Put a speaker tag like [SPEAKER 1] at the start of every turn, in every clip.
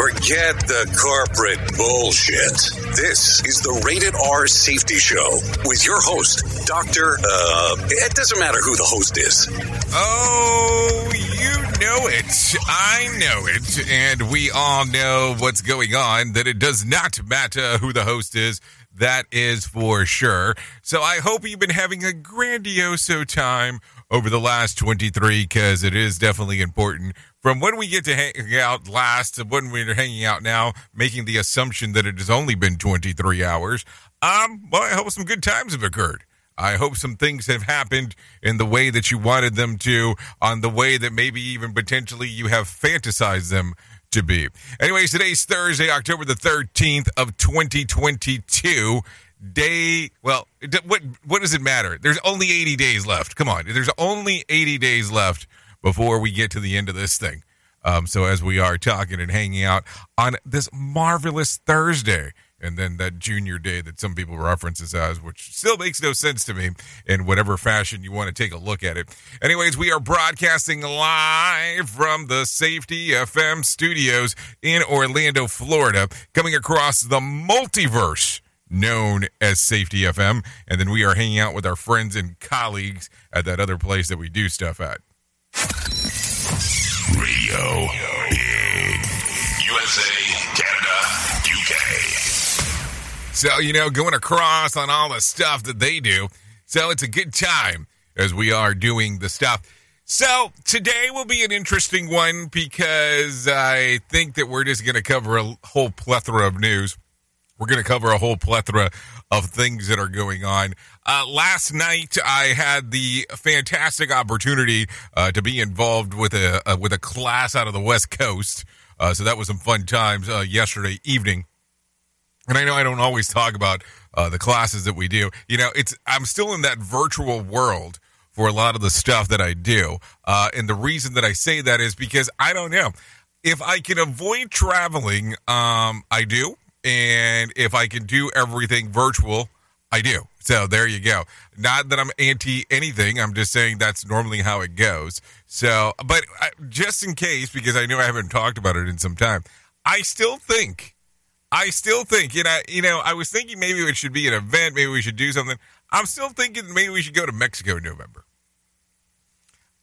[SPEAKER 1] Forget the corporate bullshit. This is the Rated R Safety Show with your host, Dr. Uh, it doesn't matter who the host is.
[SPEAKER 2] Oh, you know it. I know it. And we all know what's going on, that it does not matter who the host is. That is for sure. So I hope you've been having a grandioso time over the last 23 because it is definitely important. From when we get to hang out last to when we're hanging out now, making the assumption that it has only been 23 hours, um, well, I hope some good times have occurred. I hope some things have happened in the way that you wanted them to, on the way that maybe even potentially you have fantasized them to be. Anyways, today's Thursday, October the 13th of 2022. Day, well, what what does it matter? There's only 80 days left. Come on. There's only 80 days left before we get to the end of this thing. Um, so as we are talking and hanging out on this marvelous Thursday, and then that junior day that some people reference this as, which still makes no sense to me in whatever fashion you want to take a look at it. Anyways, we are broadcasting live from the Safety FM studios in Orlando, Florida, coming across the multiverse known as Safety FM. And then we are hanging out with our friends and colleagues at that other place that we do stuff at.
[SPEAKER 1] Radio Big. USA, Canada, UK.
[SPEAKER 2] So, you know, going across on all the stuff that they do. So it's a good time as we are doing the stuff. So today will be an interesting one because I think that we're just going to cover a whole plethora of news. We're going to cover a whole plethora of things that are going on. Uh, last night, I had the fantastic opportunity uh, to be involved with a uh, with a class out of the West Coast. Uh, so that was some fun times uh, yesterday evening. And I know I don't always talk about uh, the classes that we do. You know, it's I'm still in that virtual world for a lot of the stuff that I do. And the reason that I say that is because I don't know if I can avoid traveling. Um, I do, and if I can do everything virtual, I do. So there you go. Not that I'm anti anything. I'm just saying that's normally how it goes. So, but I, just in case, because I know I haven't talked about it in some time, I still think I still think, you know, you know, I was thinking maybe it should be an event, maybe we should do something. I'm still thinking maybe we should go to Mexico in November.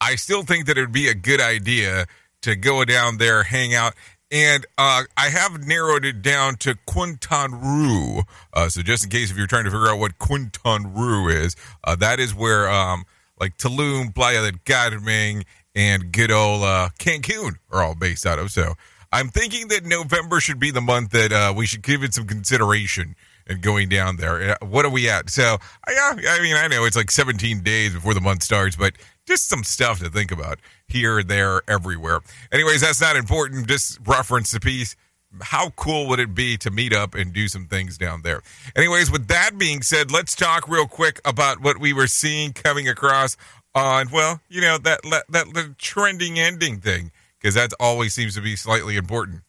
[SPEAKER 2] I still think that it would be a good idea to go down there, hang out, and uh, I have narrowed it down to Quintana Roo. Uh, so just in case if you're trying to figure out what Quintana Roo is, uh, that is where um, like Tulum, Playa del Carmen, and good old uh, Cancun are all based out of. So I'm thinking that November should be the month that uh, we should give it some consideration and going down there. Uh, What are we at? So, yeah, I mean, I know it's like 17 days before the month starts, but just some stuff to think about here, there, everywhere. Anyways, that's not important. Just reference the piece. How cool would it be to meet up and do some things down there? Anyways, with that being said, let's talk real quick about what we were seeing coming across on, well, you know, that that, that, trending ending thing, because that always seems to be slightly important.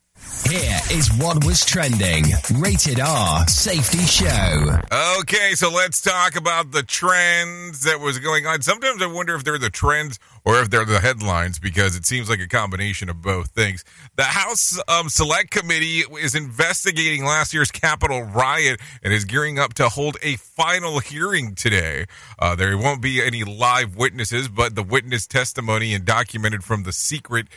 [SPEAKER 3] Here is what was trending. Rated R Safety Show.
[SPEAKER 2] Okay, so let's talk about the trends that was going on. Sometimes I wonder if they're the trends or if they're the headlines because it seems like a combination of both things. The House um, Select Committee is investigating last year's Capitol riot and is gearing up to hold a final hearing today. Uh, there won't be any live witnesses, but the witness testimony and documented from the secret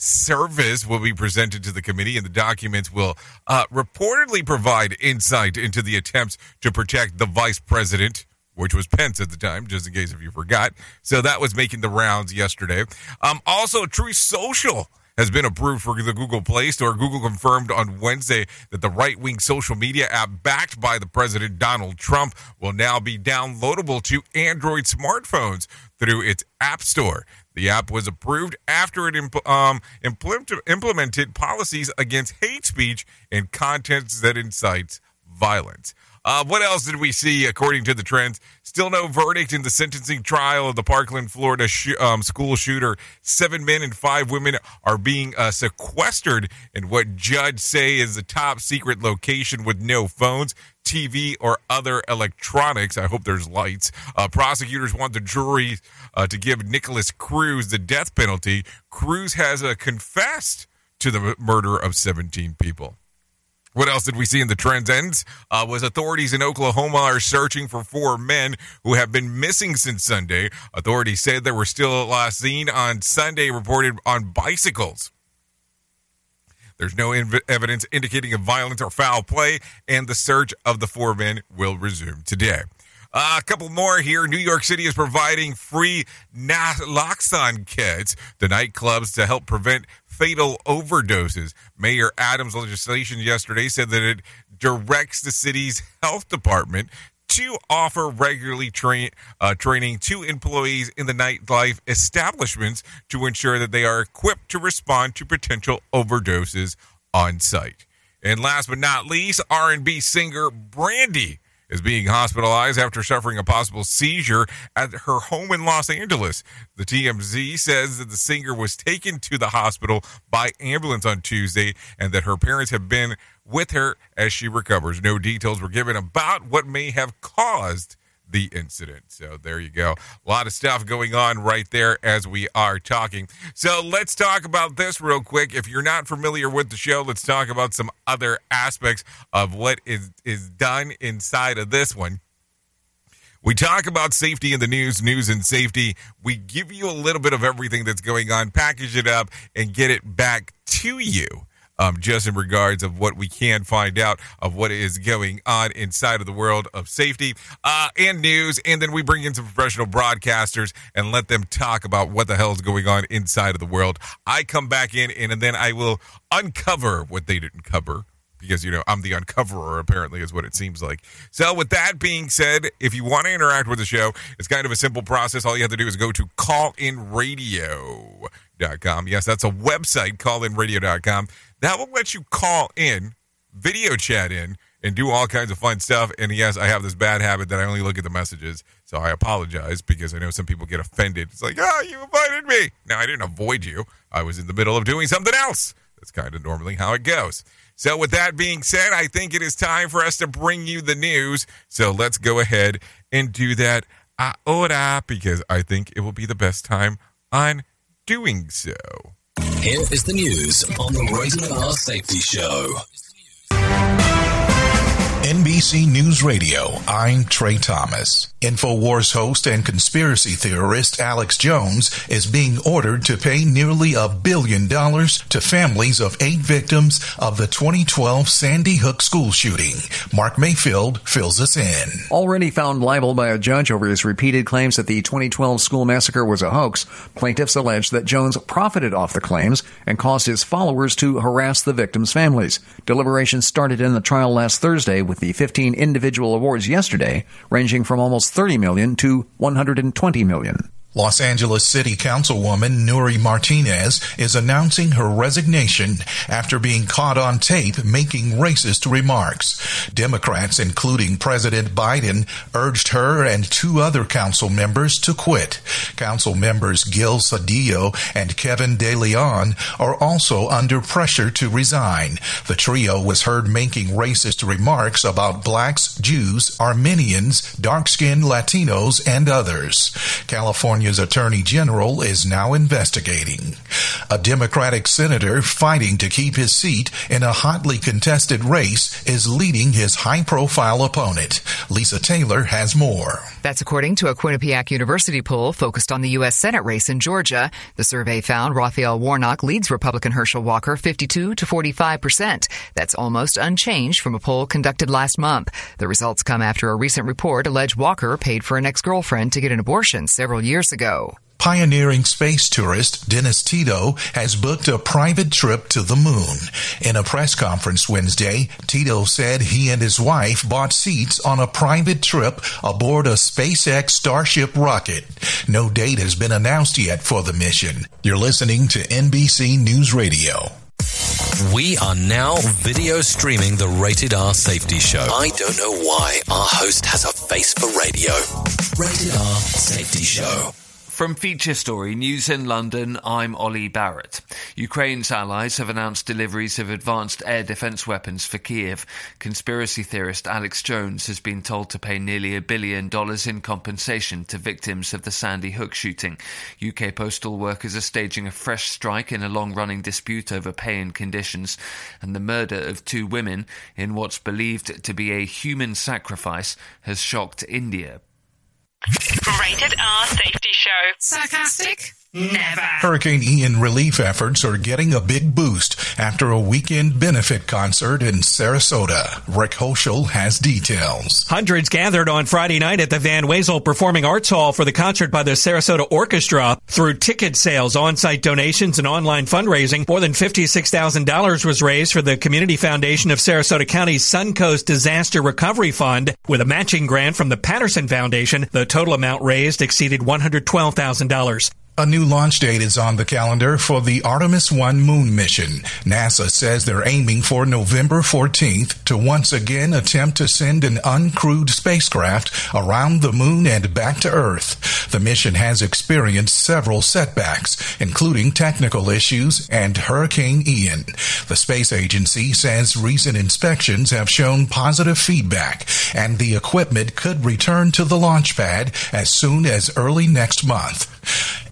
[SPEAKER 2] service will be presented to the committee, and the documents will uh, reportedly provide insight into the attempts to protect the vice president. Which was Pence at the time, just in case if you forgot. So that was making the rounds yesterday. Um, also, Truth Social has been approved for the Google Play Store. Google confirmed on Wednesday that the right wing social media app backed by the president Donald Trump will now be downloadable to Android smartphones through its App Store. The app was approved after it imp- um, implement- implemented policies against hate speech and content that incites violence. Uh, what else did we see according to the trends? Still no verdict in the sentencing trial of the Parkland, Florida sh- um, school shooter. Seven men and five women are being uh, sequestered in what judge say is a top secret location with no phones. TV or other electronics. I hope there's lights. Uh, prosecutors want the jury uh, to give Nikolas Cruz the death penalty. Cruz has uh, confessed to the murder of 17 people. What else did we see in the trends ends? Uh, was authorities in Oklahoma are searching for four men who have been missing since Sunday. Authorities said they were still last seen on Sunday, reported on bicycles. There's no inv- evidence indicating of violence or foul play, and the search of the four men will resume today. Uh, a couple more here. New York City is providing free naloxone kits to nightclubs to help prevent fatal overdoses. Mayor Adams' legislation yesterday said that it directs the city's health department to offer regularly uh, training to employees in the nightlife establishments to ensure that they are equipped to respond to potential overdoses on site. And last but not least, R&B singer Brandy is being hospitalized after suffering a possible seizure at her home in Los Angeles. The TMZ says that the singer was taken to the hospital by ambulance on Tuesday and that her parents have been with her as she recovers. No details were given about what may have caused the incident. So there you go. A lot of stuff going on right there as we are talking. So let's talk about this real quick. If you're not familiar with the show, let's talk about some other aspects of what is is done inside of this one. We talk about safety in the news, news and safety. We give you a little bit of everything that's going on, package it up, and get it back to you. Um, just in regards of what we can find out of what is going on inside of the world of safety uh, and news, and then we bring in some professional broadcasters and let them talk about what the hell is going on inside of the world. I come back in, and then I will uncover what they didn't cover because you know I'm the uncoverer apparently is what it seems like. So with that being said, if you want to interact with the show, it's kind of a simple process. All you have to do is go to callinradio.com. Yes, that's a website callinradio.com. That will let you call in, video chat in and do all kinds of fun stuff. And yes, I have this bad habit that I only look at the messages. So I apologize because I know some people get offended. It's like, "Oh, you invited me." Now, I didn't avoid you. I was in the middle of doing something else. That's kind of normally how it goes. So, with that being said, I think it is time for us to bring you the news. So, let's go ahead and do that ahora because I think it will be the best time on doing so.
[SPEAKER 3] Here is the news on the Rated R Safety Show.
[SPEAKER 4] NBC News Radio, I'm Trey Thomas. InfoWars host and conspiracy theorist Alex Jones is being ordered to pay nearly a billion dollars to families of eight victims of the 2012 Sandy Hook school shooting. Mark Mayfield fills us in.
[SPEAKER 5] Already found liable by a judge over his repeated claims that the 2012 school massacre was a hoax, plaintiffs allege that Jones profited off the claims and caused his followers to harass the victims' families. Deliberations started in the trial last Thursday with the the 15 individual awards yesterday, ranging from almost 30 million to 120 million.
[SPEAKER 4] Los Angeles City Councilwoman Nury Martinez is announcing her resignation after being caught on tape making racist remarks. Democrats, including President Biden, urged her and two other council members to quit. Council members Gil Cedillo and Kevin De Leon are also under pressure to resign. The trio was heard making racist remarks about blacks, Jews, Armenians, dark-skinned Latinos, and others. California California's Attorney General is now investigating. A Democratic senator fighting to keep his seat in a hotly contested race is leading his high profile opponent. Lisa Taylor has more.
[SPEAKER 6] That's according to a Quinnipiac University poll focused on the U.S. Senate race in Georgia. The survey found Raphael Warnock leads Republican Herschel Walker 52 to 45 percent. That's almost unchanged from a poll conducted last month. The results come after a recent report alleged Walker paid for an ex-girlfriend to get an abortion several years ago.
[SPEAKER 4] Pioneering space tourist Dennis Tito has booked a private trip to the moon. In a press conference Wednesday, Tito said he and his wife bought seats on a private trip aboard a SpaceX Starship rocket. No date has been announced yet for the mission. You're listening to NBC News Radio.
[SPEAKER 7] We are now video streaming the Rated R Safety Show. I don't know why our host has a face for radio. Rated R Safety Show.
[SPEAKER 8] From Feature Story News in London, I'm Ollie Barrett. Ukraine's allies have announced deliveries of advanced air defense weapons for Kiev. Conspiracy theorist Alex Jones has been told to pay nearly a billion dollars in compensation to victims of the Sandy Hook shooting. UK postal workers are staging a fresh strike in a long running dispute over pay and conditions, and the murder of two women in what's believed to be a human sacrifice has shocked India.
[SPEAKER 9] Rated R Safety Show. Sarcastic? Never.
[SPEAKER 4] Hurricane Ian relief efforts are getting a big boost after a weekend benefit concert in Sarasota. Rick Hoschel has details.
[SPEAKER 10] Hundreds gathered on Friday night at the Van Wezel Performing Arts Hall for the concert by the Sarasota Orchestra. Through ticket sales, on-site donations, and online fundraising, more than $56,000 was raised for the Community Foundation of Sarasota County's Suncoast Disaster Recovery Fund. With a matching grant from the Patterson Foundation, the total amount raised exceeded $112,000.
[SPEAKER 4] A new launch date is on the calendar for the Artemis 1 moon mission. NASA says they're aiming for November 14th to once again attempt to send an uncrewed spacecraft around the moon and back to Earth. The mission has experienced several setbacks, including technical issues and Hurricane Ian. The space agency says recent inspections have shown positive feedback and the equipment could return to the launch pad as soon as early next month.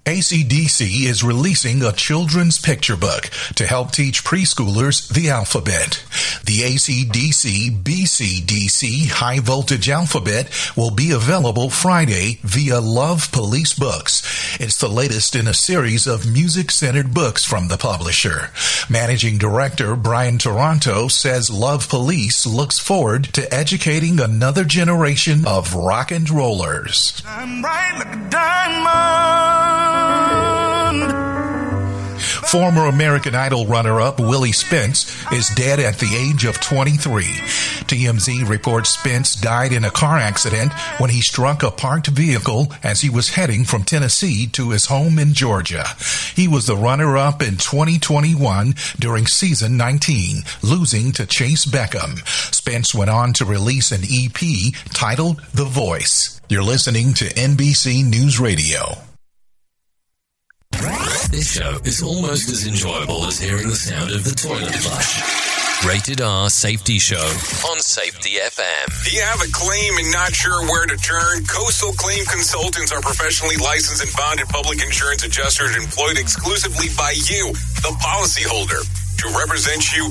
[SPEAKER 4] ACDC is releasing a children's picture book to help teach preschoolers the alphabet. The ACDC BCDC High Voltage Alphabet will be available Friday via Love Police Books. It's the latest in a series of music centered books from the publisher. Managing Director Brian Toronto says Love Police looks forward to educating another generation of rock and rollers.
[SPEAKER 11] I'm like a diamond.
[SPEAKER 4] Former American Idol runner-up Willie Spence is dead at the age of 23. TMZ reports Spence died in a car accident when he struck a parked vehicle as he was heading from Tennessee to his home in Georgia. He was the runner-up in 2021 during season 19, losing to Chayce Beckham. Spence went on to release an EP titled The Voice. You're listening to NBC News Radio.
[SPEAKER 7] This show is almost as enjoyable as hearing the sound of the toilet flush. Rated R Safety Show on Safety FM.
[SPEAKER 1] Do you have a claim and not sure where to turn? Coastal Claim Consultants are professionally licensed and bonded public insurance adjusters employed exclusively by you, the policyholder, to represent you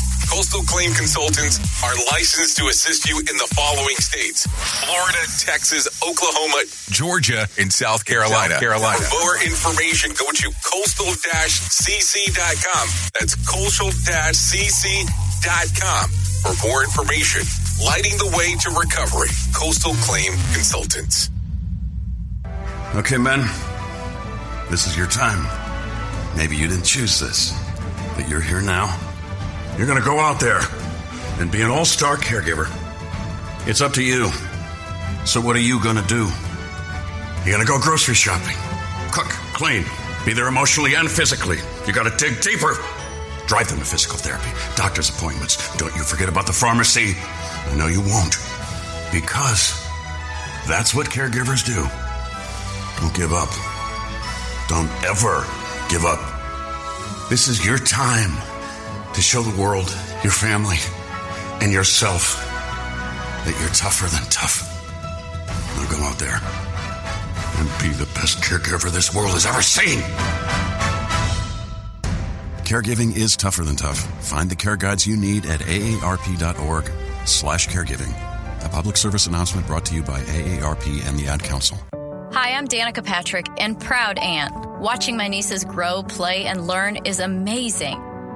[SPEAKER 1] Coastal Claim Consultants are licensed to assist you in the following states Florida, Texas, Oklahoma, Georgia, and South Carolina.
[SPEAKER 2] South Carolina.
[SPEAKER 1] For more information, go to coastal cc.com. That's coastal cc.com. For more information, lighting the way to recovery. Coastal Claim Consultants.
[SPEAKER 12] Okay, men. This is your time. Maybe you didn't choose this, but you're here now. You're gonna go out there and be an all star caregiver. It's up to you. So, what are you gonna do? You're gonna go grocery shopping, cook, clean, be there emotionally and physically. You gotta dig deeper. Drive them to physical therapy, doctor's appointments. Don't you forget about the pharmacy. I know you won't. Because that's what caregivers do. Don't give up. Don't ever give up. This is your time to show the world, your family, and yourself that you're tougher than tough. Now go out there and be the best caregiver this world has ever seen. Caregiving is tougher than tough. Find the care guides you need at aarp.org slash caregiving. A public service announcement brought to you by AARP and the Ad Council.
[SPEAKER 13] Hi, I'm Danica Patrick and proud aunt. Watching my nieces grow, play, and learn is amazing.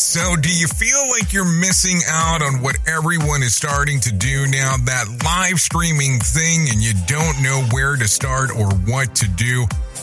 [SPEAKER 2] So, do you feel like you're missing out on what everyone is starting to do now? That live streaming thing, and you don't know where to start or what to do?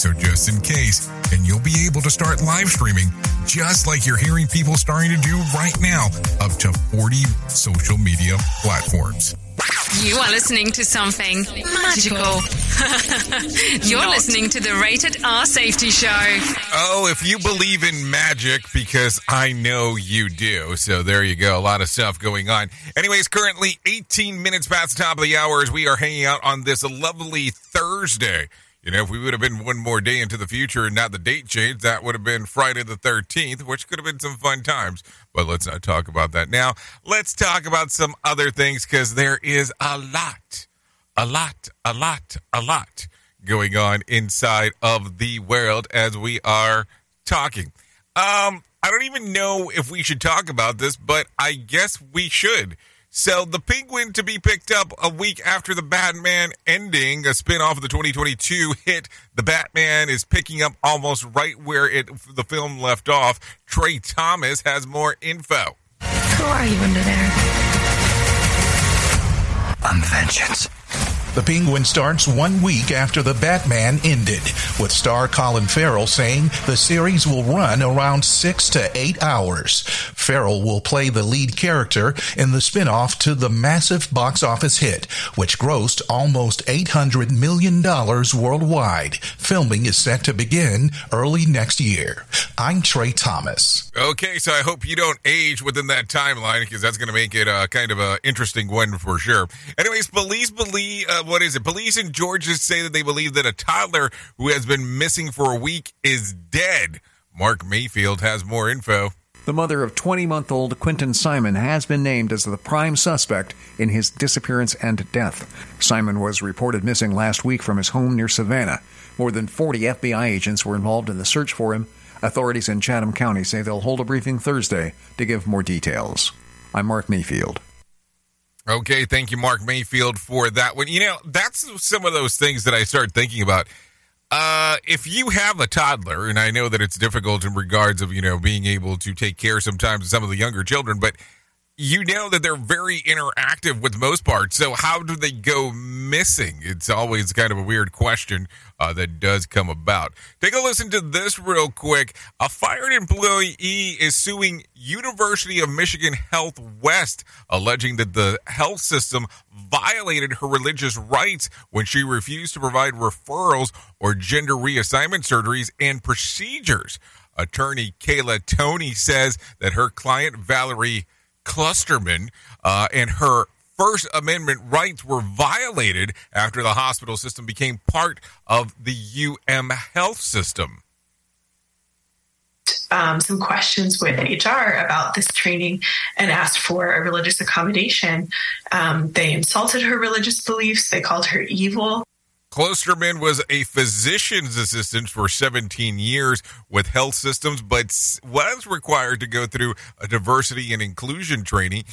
[SPEAKER 2] So just in case, and you'll be able to start live streaming just like you're hearing people starting to do right now, up to 40 social media platforms.
[SPEAKER 9] You are listening to something magical. You're
[SPEAKER 2] Not.
[SPEAKER 9] listening to the Rated R Safety Show.
[SPEAKER 2] Oh, if you believe in magic, because I know you do. So there you go. A lot of stuff going on. Anyways, currently 18 minutes past the top of the hour as we are hanging out on this lovely Thursday. You know, if we would have been one more day into the future and not the date change, that would have been Friday the 13th, which could have been some fun times. But let's not talk about that now. Let's talk about some other things because there is a lot, a lot, a lot, a lot going on inside of the world as we are talking. Um, I don't even know if we should talk about this, but I guess we should. So, the Penguin to be picked up a week after the Batman ending, a spin-off of the 2022 hit. The Batman is picking up almost right where it the film left off. Trey Thomas has more info.
[SPEAKER 14] Who are you under there?
[SPEAKER 4] I'm vengeance. The Penguin starts one week after The Batman ended, with star Colin Farrell saying the series will run around six to eight hours. Farrell will play the lead character in the spin-off to the massive box office hit, which grossed almost $800 million worldwide. Filming is set to begin early next year. I'm Trey Thomas.
[SPEAKER 2] Okay, so I hope you don't age within that timeline because that's going to make it uh, kind of an interesting one for sure. Anyways, police believe uh, uh, what is it? Police in Georgia say that they believe that a toddler who has been missing for a week is dead. Mark Mayfield has more info.
[SPEAKER 5] The mother of 20 month old Quinton Simon has been named as the prime suspect in his disappearance and death. Simon was reported missing last week from his home near Savannah. More than 40 FBI agents were involved in the search for him. Authorities in Chatham County say they'll hold a briefing Thursday to give more details. I'm Mark Mayfield.
[SPEAKER 2] Okay, thank you, Mark Mayfield, for that one. You know, that's some of those things that I start thinking about. Uh, if you have a toddler, and I know that it's difficult in regards of you know being able to take care sometimes of some of the younger children, but you know that they're very interactive with most parts. So how do they go missing? It's always kind of a weird question uh, that does come about. Take a listen to this real quick. A fired employee is suing University of Michigan Health West, alleging that the health system violated her religious rights when she refused to provide referrals or gender reassignment surgeries and procedures. Attorney Kayla Toney says that her client Valerie Kloosterman uh, and her First Amendment rights were violated after the hospital system became part of the UM health system.
[SPEAKER 15] Um, some questions with HR about this training and asked for a religious accommodation. Um, they insulted her religious beliefs. They called her evil.
[SPEAKER 2] Kloosterman was a physician's assistant for 17 years with health systems, but was required to go through a diversity and inclusion training.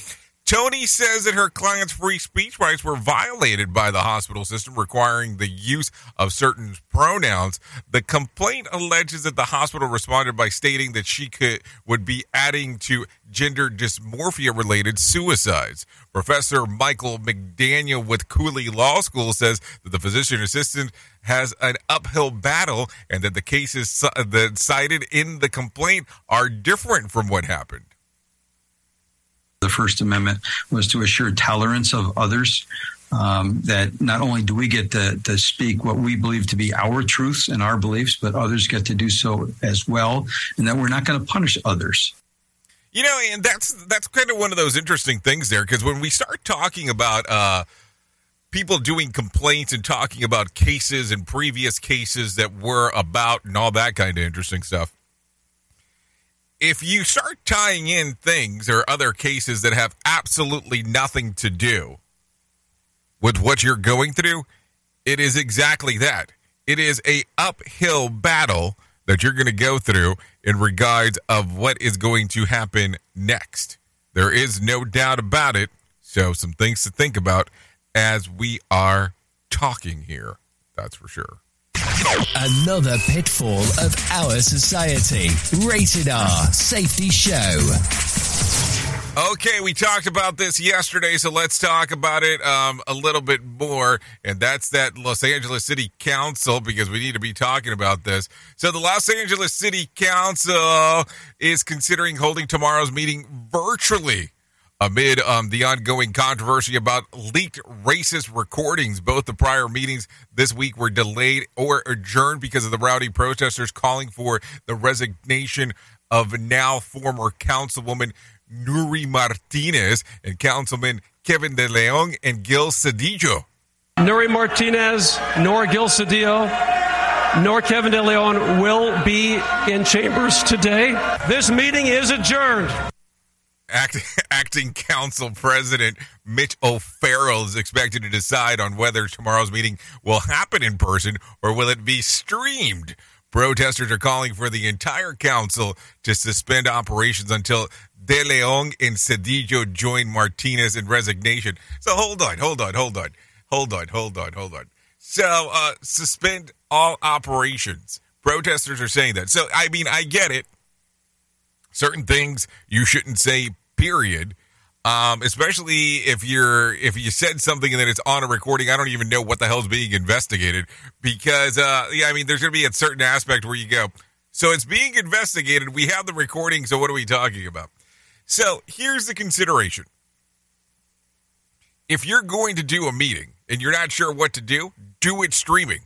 [SPEAKER 2] Toney says that her client's free speech rights were violated by the hospital system, requiring the use of certain pronouns. The complaint alleges that the hospital responded by stating that she could would be adding to gender dysmorphia related suicides. Professor Michael McDaniel with Cooley Law School says that the physician assistant has an uphill battle and that the cases that cited in the complaint are different from what happened.
[SPEAKER 16] The First Amendment was to assure tolerance of others. Um, that not only do we get to, to speak what we believe to be our truths and our beliefs, but others get to do so as well, and that we're not going to punish others.
[SPEAKER 2] You know, and that's that's kind of one of those interesting things there because when we start talking about uh, people doing complaints and talking about cases and previous cases that were about and all that kind of interesting stuff, if you start tying in things or other cases that have absolutely nothing to do with what you're going through, it is exactly that. It is a uphill battle that you're going to go through in regards of what is going to happen next. There is no doubt about it. So some things to think about as we are talking here. That's for sure.
[SPEAKER 3] Another pitfall of our society. Rated R Safety Show.
[SPEAKER 2] Okay, we talked about this yesterday, so let's talk about it um, a little bit more. And that's that Los Angeles City Council, because we need to be talking about this. So, the Los Angeles City Council is considering holding tomorrow's meeting virtually amid um, the ongoing controversy about leaked racist recordings. Both the prior meetings this week were delayed or adjourned because of the rowdy protesters calling for the resignation of now former Councilwoman Nury Martinez and Councilman Kevin De Leon and Gil Cedillo.
[SPEAKER 17] Nury Martinez nor Gil Cedillo nor Kevin De Leon will be in chambers today. This meeting is adjourned.
[SPEAKER 2] Act, acting council president Mitch O'Farrell is expected to decide on whether tomorrow's meeting will happen in person or will it be streamed. Protesters are calling for the entire council to suspend operations until De Leon and Cedillo join Martinez in resignation. So hold on, hold on, hold on, hold on, hold on, hold on. So uh, suspend all operations. Protesters are saying that. So I mean, I get it certain things you shouldn't say period. Um, especially if you're if you said something and then it's on a recording i don't even know what the hell's being investigated because uh, yeah i mean there's going to be a certain aspect where you go so it's being investigated. We have the recording so what are we talking about? So here's the consideration. If you're going to do a meeting and you're not sure what to do do it streaming.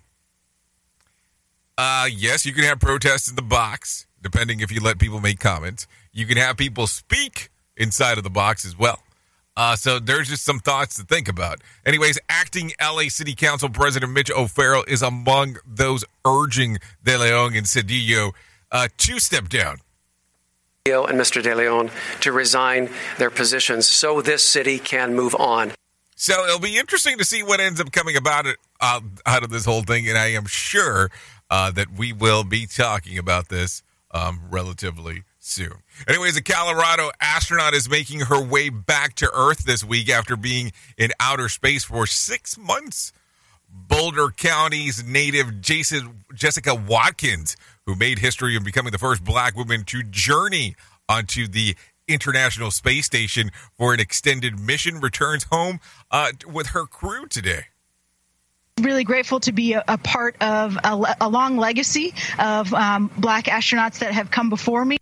[SPEAKER 2] Uh, yes you can have protests in the box depending if you let people make comments. You can have people speak inside of the box as well. Uh, so there's just some thoughts to think about. Anyways, acting LA City Council President Mitch O'Farrell is among those urging De Leon and Cedillo uh, to step down.
[SPEAKER 18] and Mr. De Leon to resign their positions so this city can move on.
[SPEAKER 2] So it'll be interesting to see what ends up coming about it uh, out of this whole thing, and I am sure uh, that we will be talking about this um, relatively soon. Anyways, a Colorado astronaut is making her way back to Earth this week after being in outer space for six months. Boulder County's native Jason, Jessica Watkins, who made history of becoming the first black woman to journey onto the International Space Station for an extended mission, returns home uh, with her crew today
[SPEAKER 19] really grateful to be a, a part of a, a, long legacy of um, black astronauts that have come before me.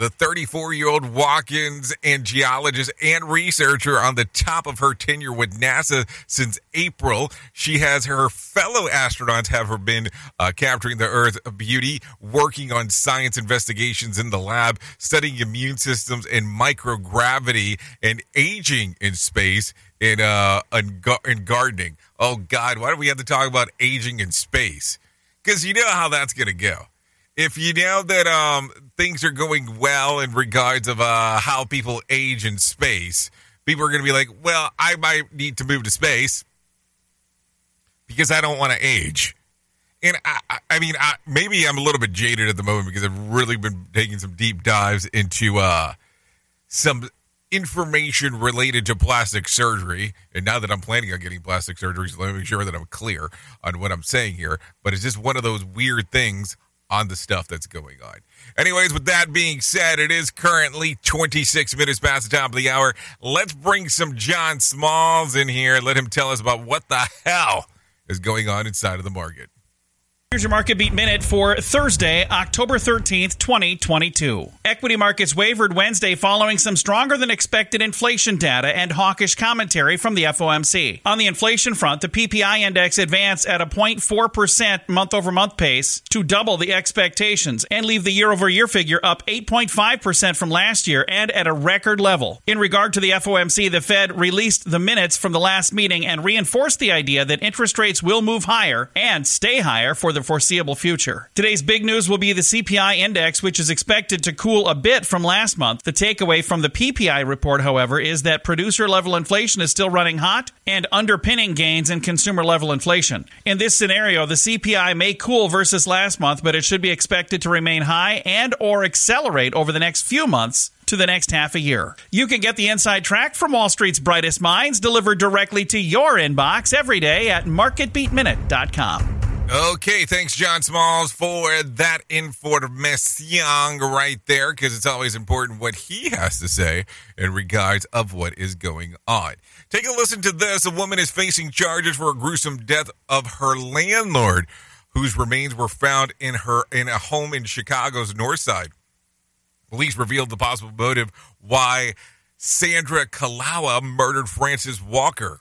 [SPEAKER 2] The 34 year old Watkins and geologist and researcher on the top of her tenure with NASA since April. She has her fellow astronauts have her been uh, capturing the Earth's beauty, working on science investigations in the lab, studying immune systems and microgravity, and aging in space in uh in, in gardening. Oh God, why do we have to talk about aging in space? Because you know how that's to go if you know that um, things are going well in regards of uh, how people age in space, people are to be like, well, I might need to move to space because I don't want to age. And I, I mean, I, maybe I'm a little bit jaded at the moment because I've really been taking some deep dives into uh, some information related to plastic surgery. And now that I'm planning on getting plastic surgery, so let me make sure that I'm clear on what I'm saying here. But it's just one of those weird things on the stuff that's going on. Anyways, with that being said, it is currently 26 minutes past the top of the hour. Let's bring some John Smalls in here. Let him tell us about what the hell is going on inside of the market.
[SPEAKER 20] Here's your market beat minute for Thursday, October 13th, 2022. Equity markets wavered Wednesday following some stronger than expected inflation data and hawkish commentary from the FOMC. On the inflation front, the PPI index advanced at a 0.4% month over month pace to double the expectations and leave the year over year figure up 8.5% from last year and at a record level. In regard to the FOMC, the Fed released the minutes from the last meeting and reinforced the idea that interest rates will move higher and stay higher for the the foreseeable future. Today's big news will be the CPI index, which is expected to cool a bit from last month. The takeaway from the PPI report, however, is that producer level inflation is still running hot and underpinning gains in consumer level inflation. In this scenario, the CPI may cool versus last month, but it should be expected to remain high and or accelerate over the next few months to the next half a year. You can get the inside track from Wall Street's brightest minds delivered directly to your inbox every day at marketbeatminute.com.
[SPEAKER 2] Okay, thanks, John Smalls, for that information right there, because it's always important what he has to say in regards of what is going on. Take a listen to this. A woman is facing charges for a gruesome death of her landlord, whose remains were found in her in a home in Chicago's North Side. Police revealed the possible motive why Sandra Kolalou murdered Frances Walker.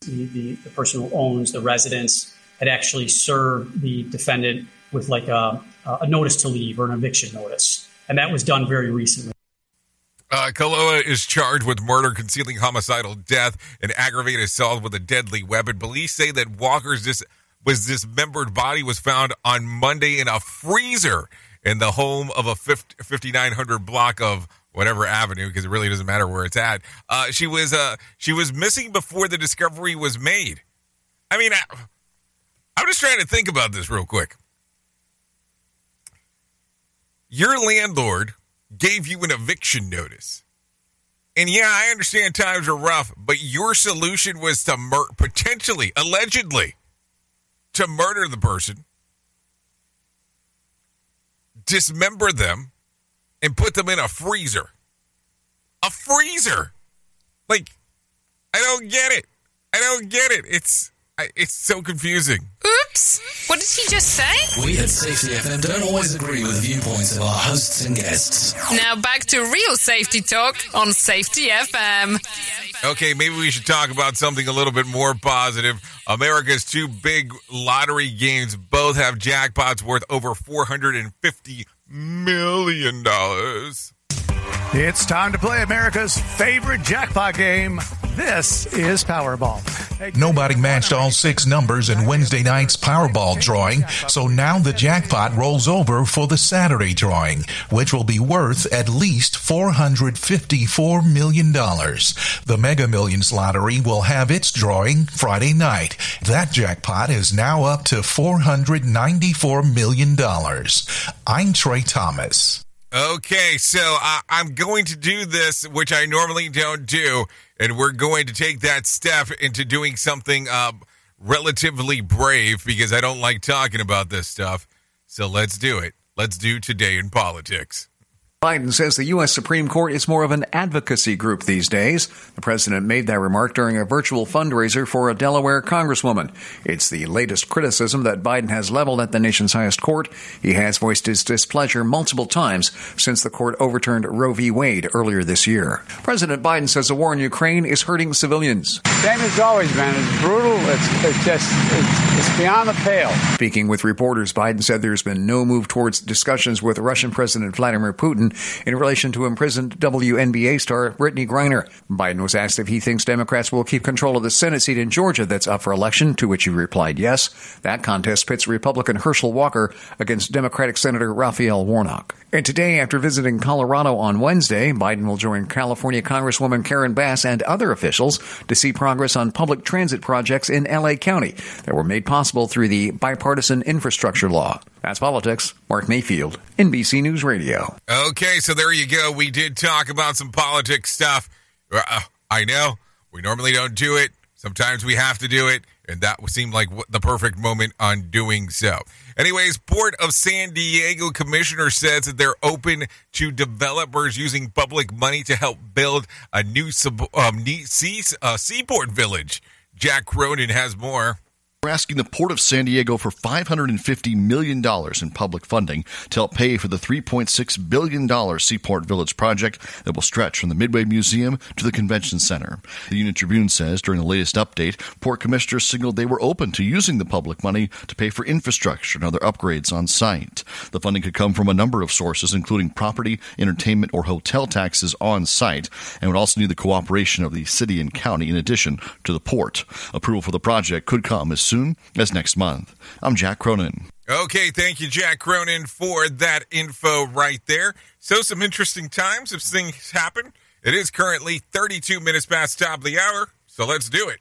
[SPEAKER 21] The, the, the person who owns the residence had actually served the defendant with like a, a notice to leave or an eviction notice. And that was done very recently.
[SPEAKER 2] Uh, Kolalou is charged with murder, concealing homicidal death, and aggravated assault with a deadly weapon. Police say that Walker's dis- was dismembered body was found on Monday in a freezer in the home of a 50, 5900 block of whatever avenue, because it really doesn't matter where it's at. Uh, she was uh, she was missing before the discovery was made. I mean. I'm just trying to think about this real quick. Your landlord gave you an eviction notice. And yeah, I understand times are rough, but your solution was to mur- potentially, allegedly, to murder the person, dismember them, and put them in a freezer. A freezer. Like, I don't get it. I don't get it. It's I, it's so confusing.
[SPEAKER 9] Oops! What did he just say?
[SPEAKER 7] We at Safety FM don't always agree with the viewpoints of our hosts and guests.
[SPEAKER 9] Now back to real safety talk on Safety FM.
[SPEAKER 2] Okay, maybe we should talk about something a little bit more positive. America's two big lottery games both have jackpots worth over $450 million.
[SPEAKER 22] It's time to play America's favorite jackpot game. This is Powerball.
[SPEAKER 4] Nobody matched all six numbers in Wednesday night's Powerball drawing, so now the jackpot rolls over for the Saturday drawing, which will be worth at least $454 million. The Mega Millions lottery will have its drawing Friday night. That jackpot is now up to $494 million. I'm Trey Thomas.
[SPEAKER 2] Okay, so uh, I'm going to do this, which I normally don't do, and we're going to take that step into doing something uh, relatively brave because I don't like talking about this stuff. So let's do it. Let's do Today in Politics.
[SPEAKER 5] Biden says the U.S. Supreme Court is more of an advocacy group these days. The president made that remark during a virtual fundraiser for a Delaware congresswoman. It's the latest criticism that Biden has leveled at the nation's highest court. He has voiced his displeasure multiple times since the court overturned Roe v. Wade earlier this year. President Biden says the war in Ukraine is hurting civilians.
[SPEAKER 23] Same as always, man. It's brutal. It's, it's just, it's, it's beyond the pale.
[SPEAKER 5] Speaking with reporters, Biden said there's been no move towards discussions with Russian President Vladimir Putin in relation to imprisoned WNBA star Brittney Griner. Biden was asked if he thinks Democrats will keep control of the Senate seat in Georgia that's up for election, to which he replied yes. That contest pits Republican Herschel Walker against Democratic Senator Raphael Warnock. And today, after visiting Colorado on Wednesday, Biden will join California Congresswoman Karen Bass and other officials to see progress on public transit projects in LA County that were made possible through the bipartisan infrastructure law. That's politics. Mark Mayfield, NBC News Radio.
[SPEAKER 2] Okay, so there you go. We did talk about some politics stuff. Uh, I know we normally don't do it. Sometimes we have to do it, and that seemed like the perfect moment on doing so. Anyways, Port of San Diego commissioner says that they're open to developers using public money to help build a new sub, um, sea, uh, seaport village. Jack Cronin has more.
[SPEAKER 24] We're asking the Port of San Diego for $550 million in public funding to help pay for the $3.6 billion Seaport Village project that will stretch from the Midway Museum to the Convention Center. The Union Tribune says during the latest update, Port commissioners signaled they were open to using the public money to pay for infrastructure and other upgrades on site. The funding could come from a number of sources, including property, entertainment, or hotel taxes on site, and would also need the cooperation of the city and county in addition to the port. Approval for the project could come as soon as next month. I'm Jack Cronin.
[SPEAKER 2] Okay, thank you, Jack Cronin, for that info right there. So, some interesting times if things happen. It is currently 32 minutes past top of the hour, so let's do it.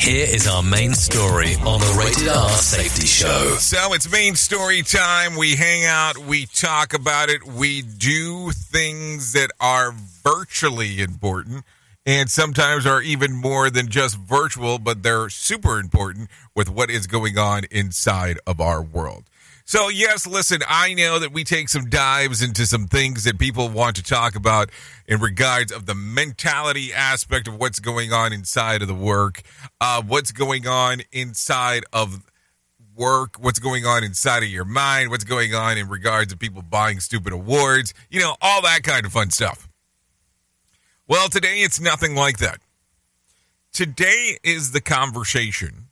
[SPEAKER 7] Here is our main story on the Rated R Safety Show.
[SPEAKER 2] So it's main story time. We hang out, we talk about it, we do things that are virtually important and sometimes are even more than just virtual, but they're super important with what is going on inside of our world. So, yes, listen, I know that we take some dives into some things that people want to talk about in regards of the mentality aspect of what's going on inside of the work, uh, what's going on inside of work, what's going on inside of your mind, what's going on in regards of people buying stupid awards, you know, all that kind of fun stuff. Well, today it's nothing like that. Today is the conversation,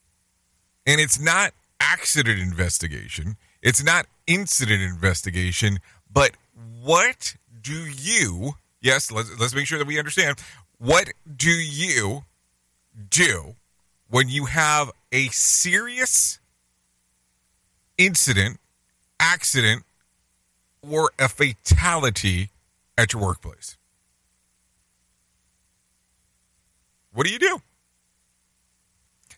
[SPEAKER 2] and it's not accident investigation, it's not incident investigation, but what do you, yes, let's, let's make sure that we understand, what do you do when you have a serious incident, accident, or a fatality at your workplace? What do you do?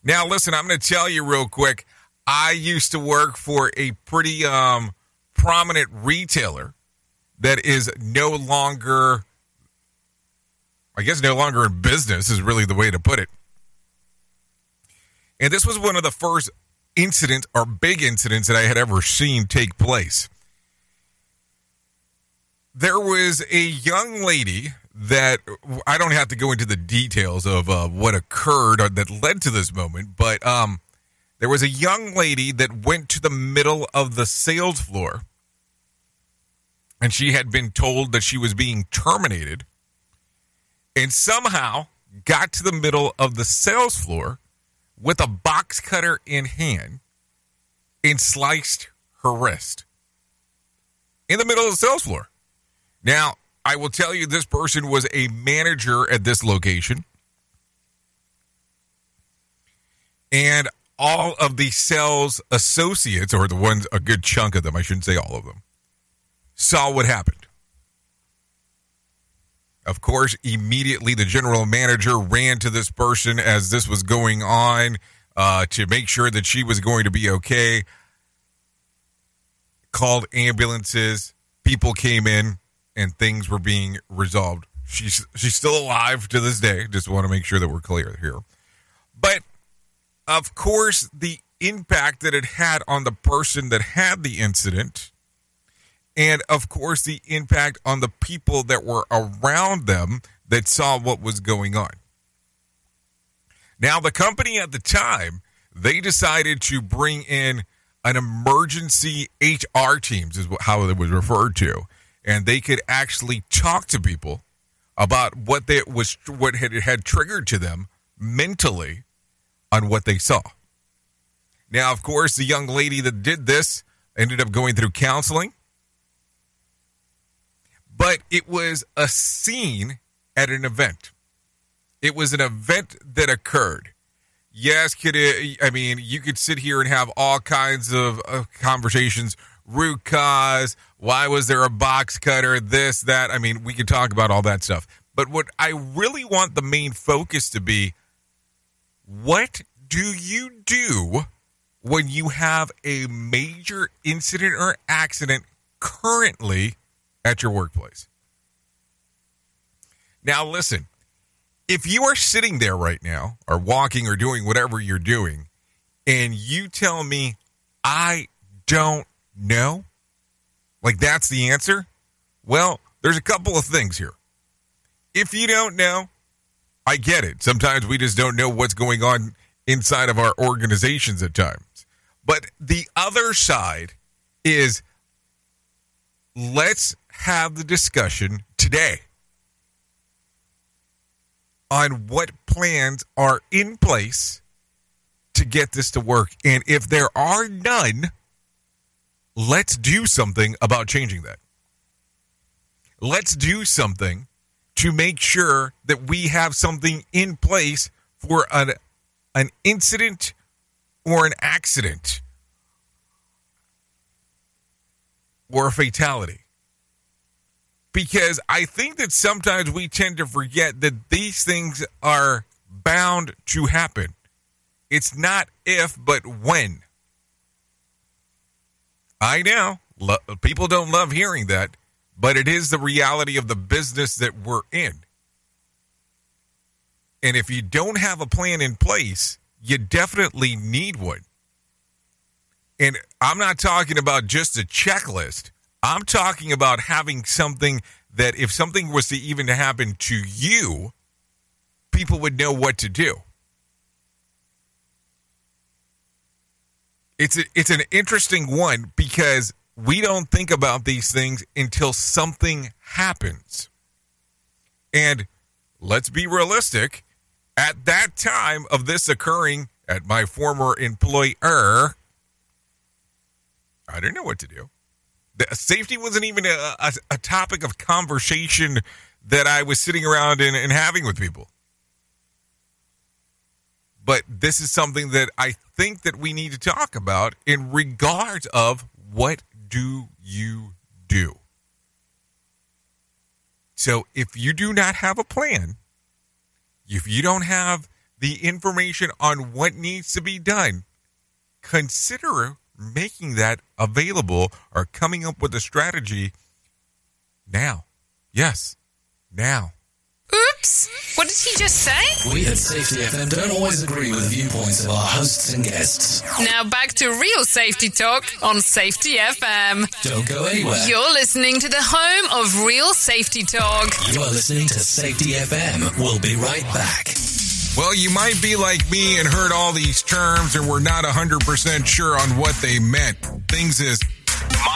[SPEAKER 2] Now, listen, I'm going to tell you real quick. I used to work for a pretty um, prominent retailer that is no longer, I guess, no longer in business, is really the way to put it. And this was one of the first incidents or big incidents that I had ever seen take place. There was a young lady that I don't have to go into the details of uh, what occurred or that led to this moment, but um, there was a young lady that went to the middle of the sales floor and she had been told that she was being terminated and somehow got to the middle of the sales floor with a box cutter in hand and sliced her wrist in the middle of the sales floor. Now, I will tell you this person was a manager at this location. And all of the sales associates, or the ones, a good chunk of them, I shouldn't say all of them, saw what happened. Of course, immediately the general manager ran to this person as this was going on uh, to make sure that she was going to be okay. Called ambulances, people came in, and things were being resolved. She's she's still alive to this day. Just want to make sure that we're clear here. But of course, the impact that it had on the person that had the incident, and of course, the impact on the people that were around them that saw what was going on. Now, the company at the time, they decided to bring in an emergency HR teams, is how it was referred to, and they could actually talk to people about what they was what had, had triggered to them mentally on what they saw. Now, of course, the young lady that did this ended up going through counseling, but it was a scene at an event. It was an event that occurred. Yes, could it, I mean, you could sit here and have all kinds of uh, conversations. Root cause, why was there a box cutter, this, that. I mean, we could talk about all that stuff. But what I really want the main focus to be what do you do when you have a major incident or accident currently at your workplace? Now, listen, if you are sitting there right now or walking or doing whatever you're doing and you tell me, I don't know, like that's the answer, well, there's a couple of things here. If you don't know, I get it. Sometimes we just don't know what's going on inside of our organizations at times. But the other side is let's have the discussion today on what plans are in place to get this to work. And if there are none, let's do something about changing that. Let's do something to make sure that we have something in place for an an incident or an accident or a fatality. Because I think that sometimes we tend to forget that these things are bound to happen. It's not if, but when. I know lo- people don't love hearing that, but it is the reality of the business that we're in. And if you don't have a plan in place, you definitely need one. And I'm not talking about just a checklist. I'm talking about having something that if something was to even happen to you, people would know what to do. It's a, it's an interesting one because we don't think about these things until something happens. And let's be realistic, at that time of this occurring at my former employer, I didn't know what to do. The, safety wasn't even a, a, a, topic of conversation that I was sitting around and, and having with people. But this is something that I think that we need to talk about in regards of what do you do? So if you do not have a plan, if you don't have the information on what needs to be done, consider making that available or coming up with a strategy now. Yes, now.
[SPEAKER 9] Oops! What did he just say?
[SPEAKER 7] We at Safety FM don't always agree with viewpoints of our hosts and guests.
[SPEAKER 9] Now back to real safety talk on Safety FM.
[SPEAKER 7] Don't go anywhere.
[SPEAKER 9] You're listening to the home of real safety talk.
[SPEAKER 7] You are listening to Safety FM. We'll be right back.
[SPEAKER 2] Well, you might be like me and heard all these terms and we're not 100% sure on what they meant. Things as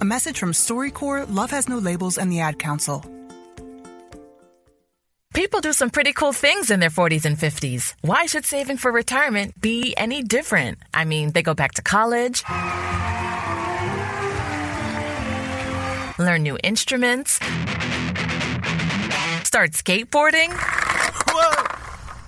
[SPEAKER 25] A message from StoryCorps, Love Has No Labels, and the Ad Council.
[SPEAKER 26] People do some pretty cool things in their 40s and 50s. Why should saving for retirement be any different? I mean, they go back to college, learn new instruments, start skateboarding.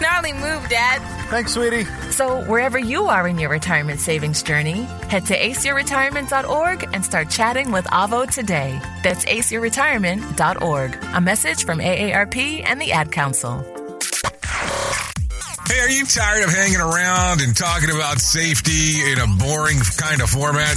[SPEAKER 27] Gnarly move, Dad.
[SPEAKER 28] Thanks, sweetie.
[SPEAKER 26] So, wherever you are in your retirement savings journey, head to aceyourretirement.org and start chatting with Avo today. That's aceyourretirement.org. A message from AARP and the Ad Council.
[SPEAKER 2] Hey, are you tired of hanging around and talking about safety in a boring kind of format?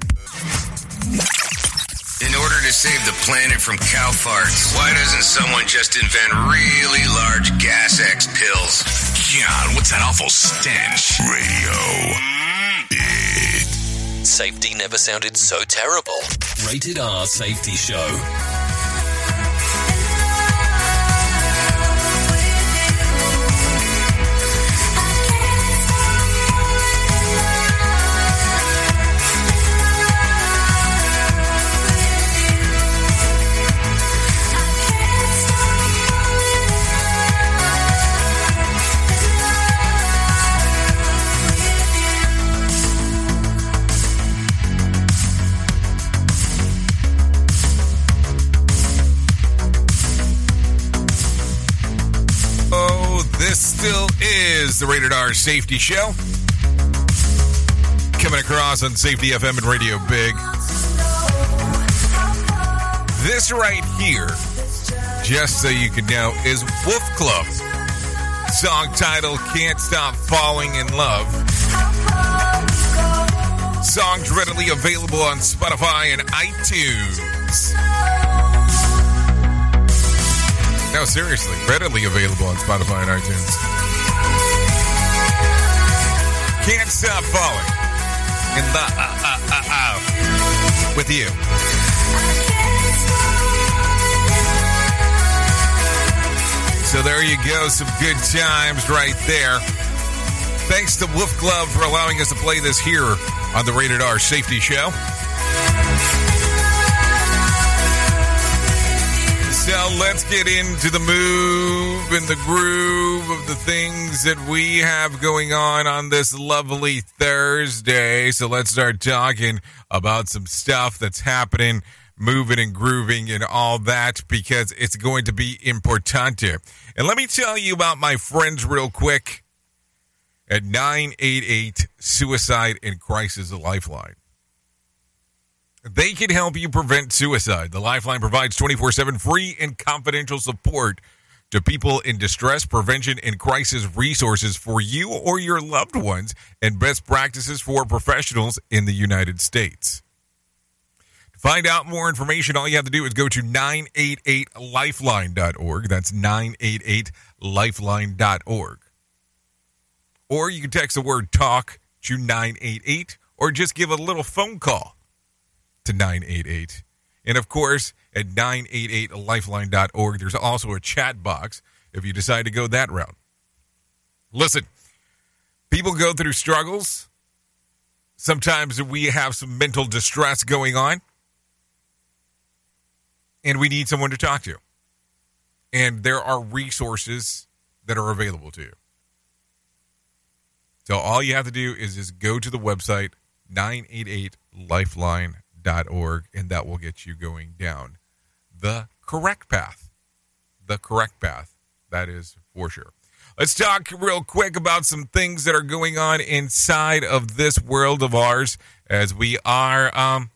[SPEAKER 29] In order to save the planet from cow farts, why doesn't someone just invent really large gas X pills?
[SPEAKER 30] God, what's that awful stench? Radio.
[SPEAKER 7] Safety never sounded so terrible. Rated R Safety Show.
[SPEAKER 2] Is the Rated R Safety Show. Coming across on Safety FM and Radio Big. This right here, just so you can know, is Wolf Club. Song title Can't Stop Falling in Love. Songs readily available on Spotify and iTunes. No, seriously, readily available on Spotify and iTunes. Stop falling. In the uh, uh, uh, uh, with you. So there you go, some good times right there. Thanks to Wolf Club for allowing us to play this here on the Rated R Safety Show. So let's get into the move and the groove of the things that we have going on on this lovely Thursday. So let's start talking about some stuff that's happening, moving and grooving and all that because it's going to be importante. And let me tell you about my friends real quick at 988 Suicide and Crisis Lifeline. They can help you prevent suicide. The Lifeline provides 24 7 free and confidential support to people in distress, prevention, and crisis resources for you or your loved ones, and best practices for professionals in the United States. To find out more information, all you have to do is go to 988lifeline.org. That's 988lifeline.org. Or you can text the word talk to 988 or just give a little phone call to 988. And of course, at 988lifeline.org, there's also a chat box if you decide to go that route. Listen, people go through struggles. Sometimes we have some mental distress going on, and we need someone to talk to. And there are resources that are available to you. So all you have to do is just go to the website 988lifeline.org and that will get you going down the correct path. The correct path. That is for sure. Let's talk real quick about some things that are going on inside of this world of ours as we are um,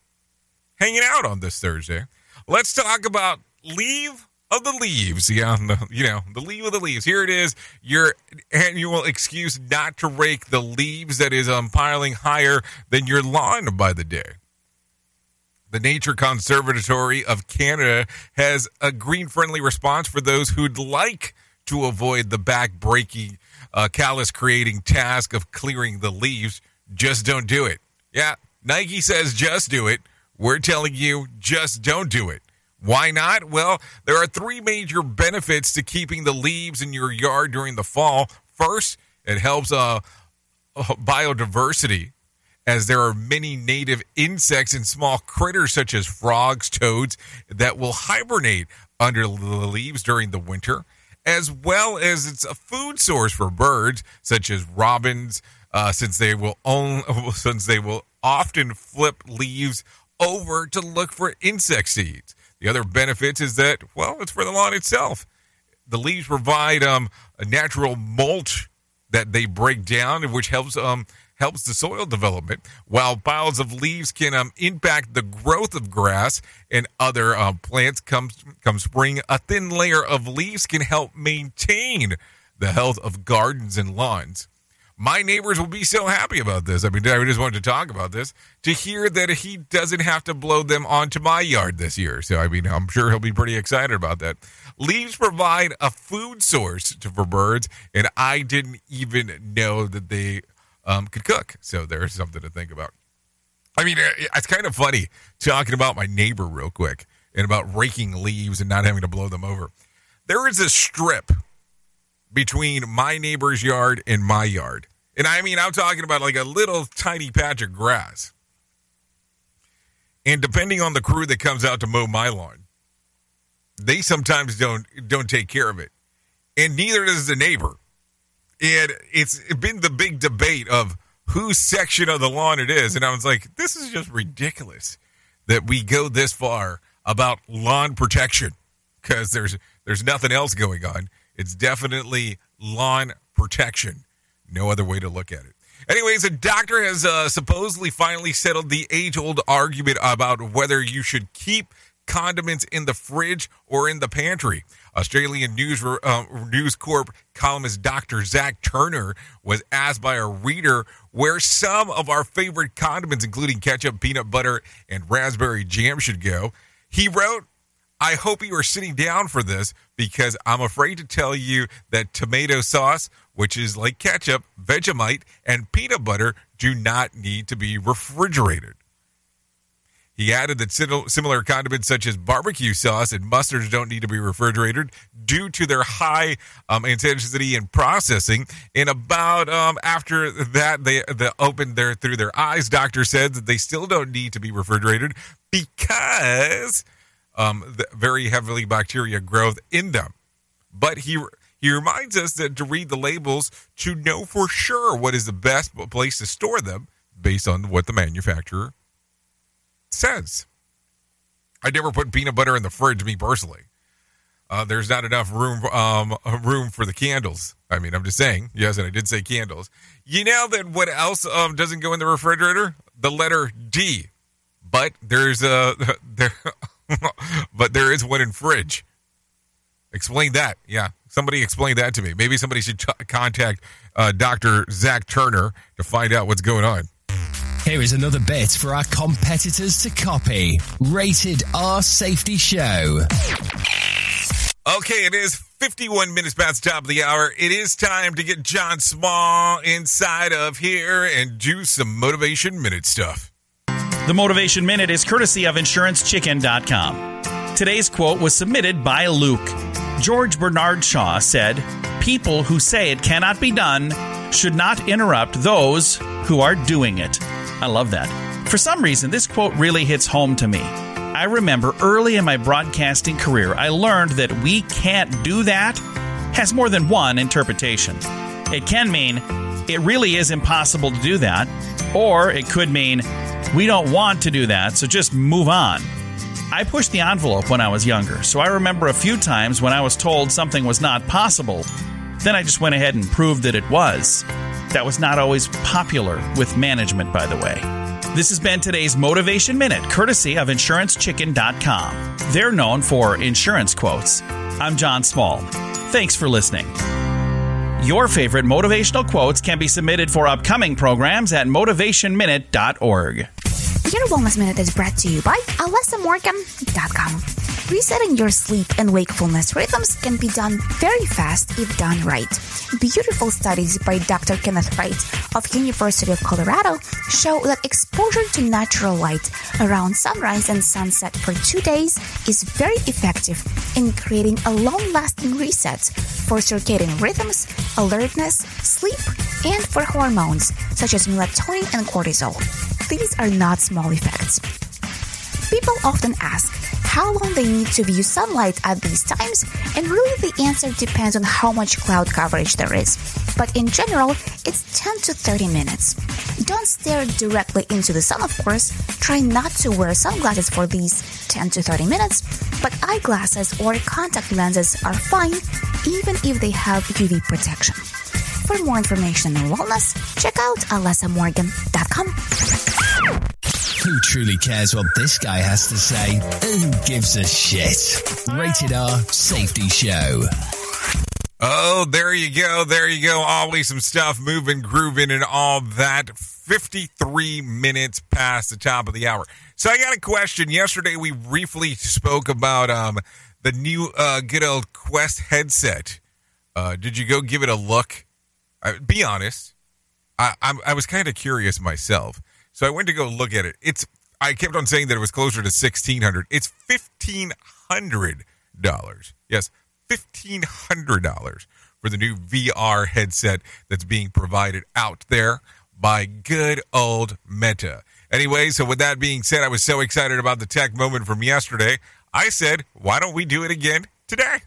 [SPEAKER 2] hanging out on this Thursday. Let's talk about leave of the leaves. Yeah, the, you know, the leave of the leaves. Here it is, your annual excuse not to rake the leaves that is um, piling higher than your lawn by the day. The Nature Conservatory of Canada has a green friendly response for those who'd like to avoid the back breaking, uh, callus creating task of clearing the leaves. Just don't do it. Yeah, Nike says just do it. We're telling you, just don't do it. Why not? Well, there are three major benefits to keeping the leaves in your yard during the fall. First, it helps uh, biodiversity, as there are many native insects and small critters such as frogs, toads that will hibernate under the leaves during the winter, as well as it's a food source for birds such as robins, uh, since they will since they will often flip leaves over to look for insect seeds. The other benefits is that, well, it's for the lawn itself. The leaves provide um, a natural mulch that they break down, which helps um, helps the soil development. While piles of leaves can um, impact the growth of grass and other um, plants, come come spring, a thin layer of leaves can help maintain the health of gardens and lawns my neighbors will be so happy about this. I mean, I just wanted to talk about this to hear that he doesn't have to blow them onto my yard this year. So, I mean, I'm sure he'll be pretty excited about that. Leaves provide a food source for birds, and I didn't even know that they um, could cook. So, there's something to think about. I mean, it's kind of funny talking about my neighbor real quick and about raking leaves and not having to blow them over. There is a strip between my neighbor's yard and my yard. And I mean, I'm talking about like a little tiny patch of grass. And depending on the crew that comes out to mow my lawn, they sometimes don't don't take care of it. And neither does the neighbor. And it's been the big debate of whose section of the lawn it is. And I was like, this is just ridiculous that we go this far about lawn protection because there's there's nothing else going on. It's definitely lawn protection. No other way to look at it. Anyways, a doctor has uh, supposedly finally settled the age old argument about whether you should keep condiments in the fridge or in the pantry. Australian News, uh, News Corp columnist Dr. Zac Turner was asked by a reader where some of our favorite condiments, including ketchup, peanut butter, and raspberry jam, should go. He wrote, I hope you are sitting down for this because I'm afraid to tell you that tomato sauce, which is like ketchup, Vegemite, and peanut butter, do not need to be refrigerated. He added that similar condiments such as barbecue sauce and mustards don't need to be refrigerated due to their high um, intensity in processing. And about um, after that, they, they opened their through their eyes. Doctor said that they still don't need to be refrigerated because um, very heavily bacteria growth in them. But he he reminds us that to read the labels to know for sure what is the best place to store them based on what the manufacturer says. I never put peanut butter in the fridge, me personally. Uh, there's not enough room um, room for the candles. I mean, I'm just saying. Yes, and I did say candles. You know that what else um, doesn't go in the refrigerator? The letter D. But there's a there, but there is one in fridge. Explain that. Yeah, somebody explain that to me. Maybe somebody should t- contact uh, Doctor Zac Turner to find out what's going on.
[SPEAKER 7] Here is another bit for our competitors to copy. Rated R Safety Show.
[SPEAKER 2] Okay, it is 51 minutes past the top of the hour. It is time to get John Small inside of here and do some Motivation Minute stuff.
[SPEAKER 20] The Motivation Minute is courtesy of InsuranceChicken.com. Today's quote was submitted by Luke. George Bernard Shaw said, People who say it cannot be done should not interrupt those who are doing it. I love that. For some reason, this quote really hits home to me. I remember early in my broadcasting career, I learned that we can't do that has more than one interpretation. It can mean it really is impossible to do that, or it could mean we don't want to do that, so just move on. I pushed the envelope when I was younger, so I remember a few times when I was told something was not possible. Then I just went ahead and proved that it was. That was not always popular with management, by the way. This has been today's Motivation Minute, courtesy of InsuranceChicken.com. They're known for insurance quotes. I'm John Small. Thanks for listening. Your favorite motivational quotes can be submitted for upcoming programs at motivationminute.org.
[SPEAKER 31] Your Wellness Minute is brought to you by AlessaMorgan.com. Resetting your sleep and wakefulness rhythms can be done very fast if done right. Beautiful studies by Dr. Kenneth Wright of University of Colorado show that exposure to natural light around sunrise and sunset for two days is very effective in creating a long-lasting reset for circadian rhythms, alertness, sleep, and for hormones such as melatonin and cortisol. These are not small effects. People often ask how long they need to view sunlight at these times, and really the answer depends on how much cloud coverage there is. But in general, it's 10 to 30 minutes. Don't stare directly into the sun, of course. Try not to wear sunglasses for these 10 to 30 minutes, but eyeglasses or contact lenses are fine even if they have UV protection. For more information on wellness, check out alessamorgan.com.
[SPEAKER 7] Who truly cares what this guy has to say? Who gives a shit? Rated R Safety Show.
[SPEAKER 2] Oh, there you go. There you go. Always some stuff moving, grooving, and all that. 53 minutes past the top of the hour. So I got a question. Yesterday we briefly spoke about um, the new uh, good old Quest headset. Uh, did you go give it a look? Be honest. I, I, I was kind of curious myself. So I went to go look at it. It's I kept on saying that it was closer to sixteen hundred. It's fifteen hundred dollars. Yes, fifteen hundred dollars for the new VR headset that's being provided out there by good old Meta. Anyway, so with that being said, I was so excited about the tech moment from yesterday. I said, why don't we do it again today?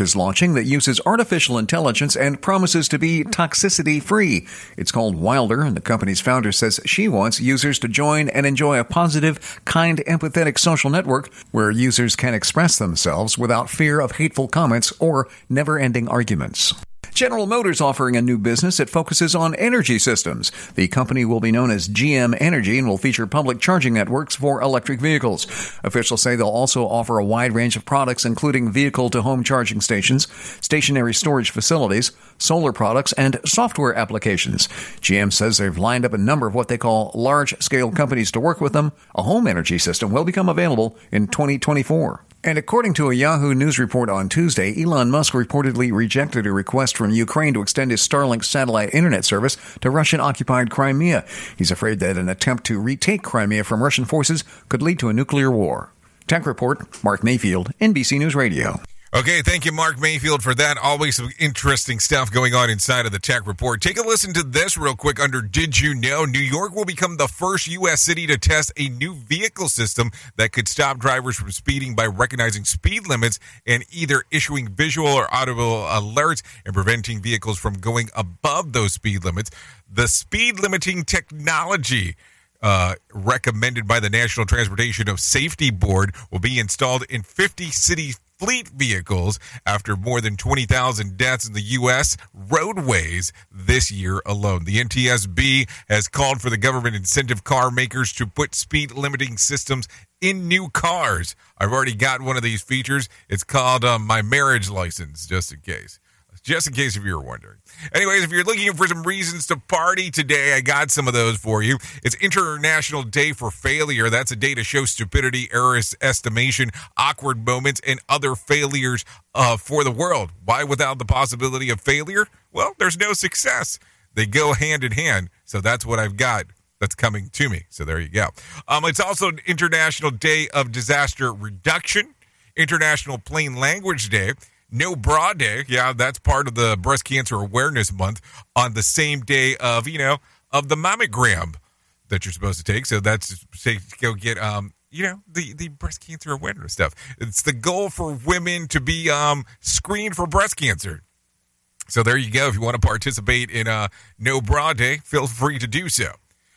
[SPEAKER 5] Is launching that uses artificial intelligence and promises to be toxicity free. It's called Wilder, and the company's founder says she wants users to join and enjoy a positive, kind, empathetic social network where users can express themselves without fear of hateful comments or never ending arguments. General Motors offering a new business that focuses on energy systems. The company will be known as GM Energy and will feature public charging networks for electric vehicles. Officials say they'll also offer a wide range of products, including vehicle to home charging stations, stationary storage facilities, solar products, and software applications. GM says they've lined up a number of what they call large scale companies to work with them. A home energy system will become available in 2024. And according to a Yahoo News report on Tuesday, Elon Musk reportedly rejected a request from Ukraine to extend his Starlink satellite internet service to Russian occupied Crimea. He's afraid that an attempt to retake Crimea from Russian forces could lead to a nuclear war. Tech Report, Mark Mayfield, NBC News Radio.
[SPEAKER 2] Okay, thank you, Mark Mayfield, for that. Always some interesting stuff going on inside of the tech report. Take a listen to this real quick under Did You Know? New York will become the first U.S. city to test a new vehicle system that could stop drivers from speeding by recognizing speed limits and either issuing visual or audible alerts and preventing vehicles from going above those speed limits. The speed limiting technology. Uh, recommended by the National Transportation of Safety Board will be installed in 50 city fleet vehicles after more than 20,000 deaths in the U.S. roadways this year alone. The NTSB has called for the government incentive car makers to put speed limiting systems in new cars. I've already got one of these features. It's called um, my marriage license, just in case just in case if you're wondering. Anyways, if you're looking for some reasons to party today, I got some of those for you. It's International Day for Failure. That's a day to show stupidity, error estimation, awkward moments, and other failures uh, for the world. Why without the possibility of failure? Well, there's no success. They go hand in hand. So that's what I've got that's coming to me. So there you go. Um, it's also an International Day of Disaster Reduction, International Plain Language Day. No Bra Day. Yeah, that's part of the Breast Cancer Awareness Month on the same day of, you know, of the mammogram that you're supposed to take. So that's say to go get um you know the the breast cancer awareness stuff. It's the goal for women to be um screened for breast cancer. So there you go. If you want to participate in a No Bra Day, feel free to do so.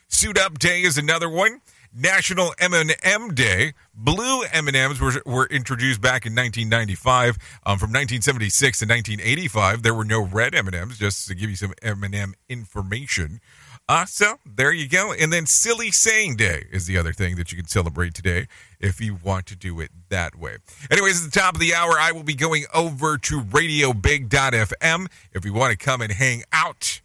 [SPEAKER 2] Suit Up Day is another one. National M&M Day. Blue M&Ms were, were introduced back in 1995. Um, from 1976 to 1985, there were no red M&Ms, just to give you some M&M information. Uh, so there you go. And then Silly Saying Day is the other thing that you can celebrate today if you want to do it that way. Anyways, at the top of the hour, I will be going over to radiobig.fm if you want to come and hang out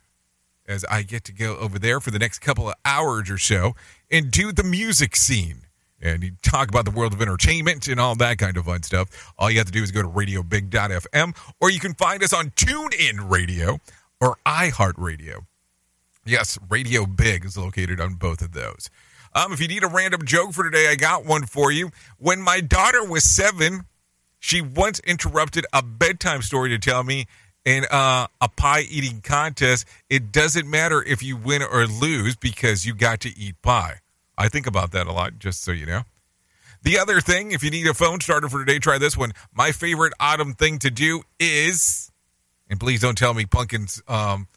[SPEAKER 2] as I get to go over there for the next couple of hours or so do the music scene. And you talk about the world of entertainment and all that kind of fun stuff. All you have to do is go to radiobig.fm or you can find us on TuneIn Radio or iHeartRadio. Yes, Radio Big is located on both of those. Um, if you need a random joke for today, I got one for you. When my daughter was seven, she once interrupted a bedtime story to tell me in uh, a pie eating contest, it doesn't matter if you win or lose because you got to eat pie. I think about that a lot, just so you know. The other thing, if you need a phone starter for today, try this one. My favorite autumn thing to do is, and please don't tell me pumpkins, um,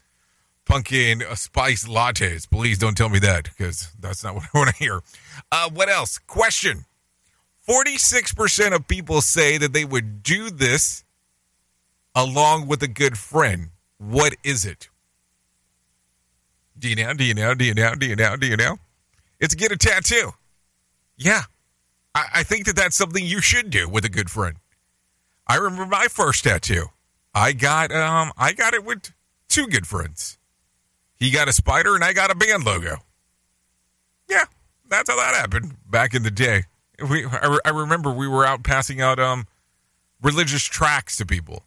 [SPEAKER 2] pumpkin spice lattes. Please don't tell me that because that's not what I want to hear. Uh, what else? Question: Forty-six percent of people say that they would do this along with a good friend. What is it? Do you know? Do you know? Do you know? Do you know? Do you know? It's get a tattoo. Yeah. I, I think that that's something you should do with a good friend. I remember my first tattoo. I got um I got it with two good friends. He got a spider and I got a band logo. Yeah, that's how that happened back in the day. We I, re- I remember we were out passing out um religious tracts to people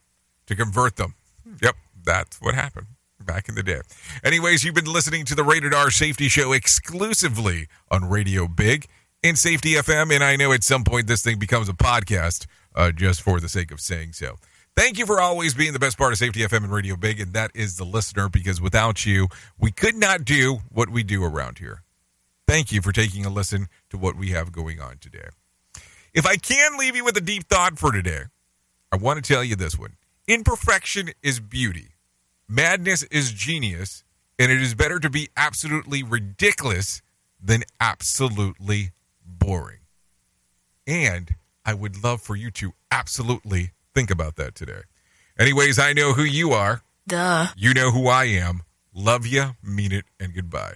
[SPEAKER 2] to convert them. Yep, that's what happened back in the day. Anyways, you've been listening to the Rated R Safety Show exclusively on Radio Big and Safety FM, and I know at some point this thing becomes a podcast uh, just for the sake of saying so. Thank you for always being the best part of Safety FM and Radio Big, and that is the listener, because without you, we could not do what we do around here. Thank you for taking a listen to what we have going on today. If I can leave you with a deep thought for today, I want to tell you this one. Imperfection is beauty. Madness is genius, and it is better to be absolutely ridiculous than absolutely boring. And I would love for you to absolutely think about that today. Anyways, I know who you are.
[SPEAKER 31] Duh.
[SPEAKER 2] You know who I am. Love you, mean it, and goodbye.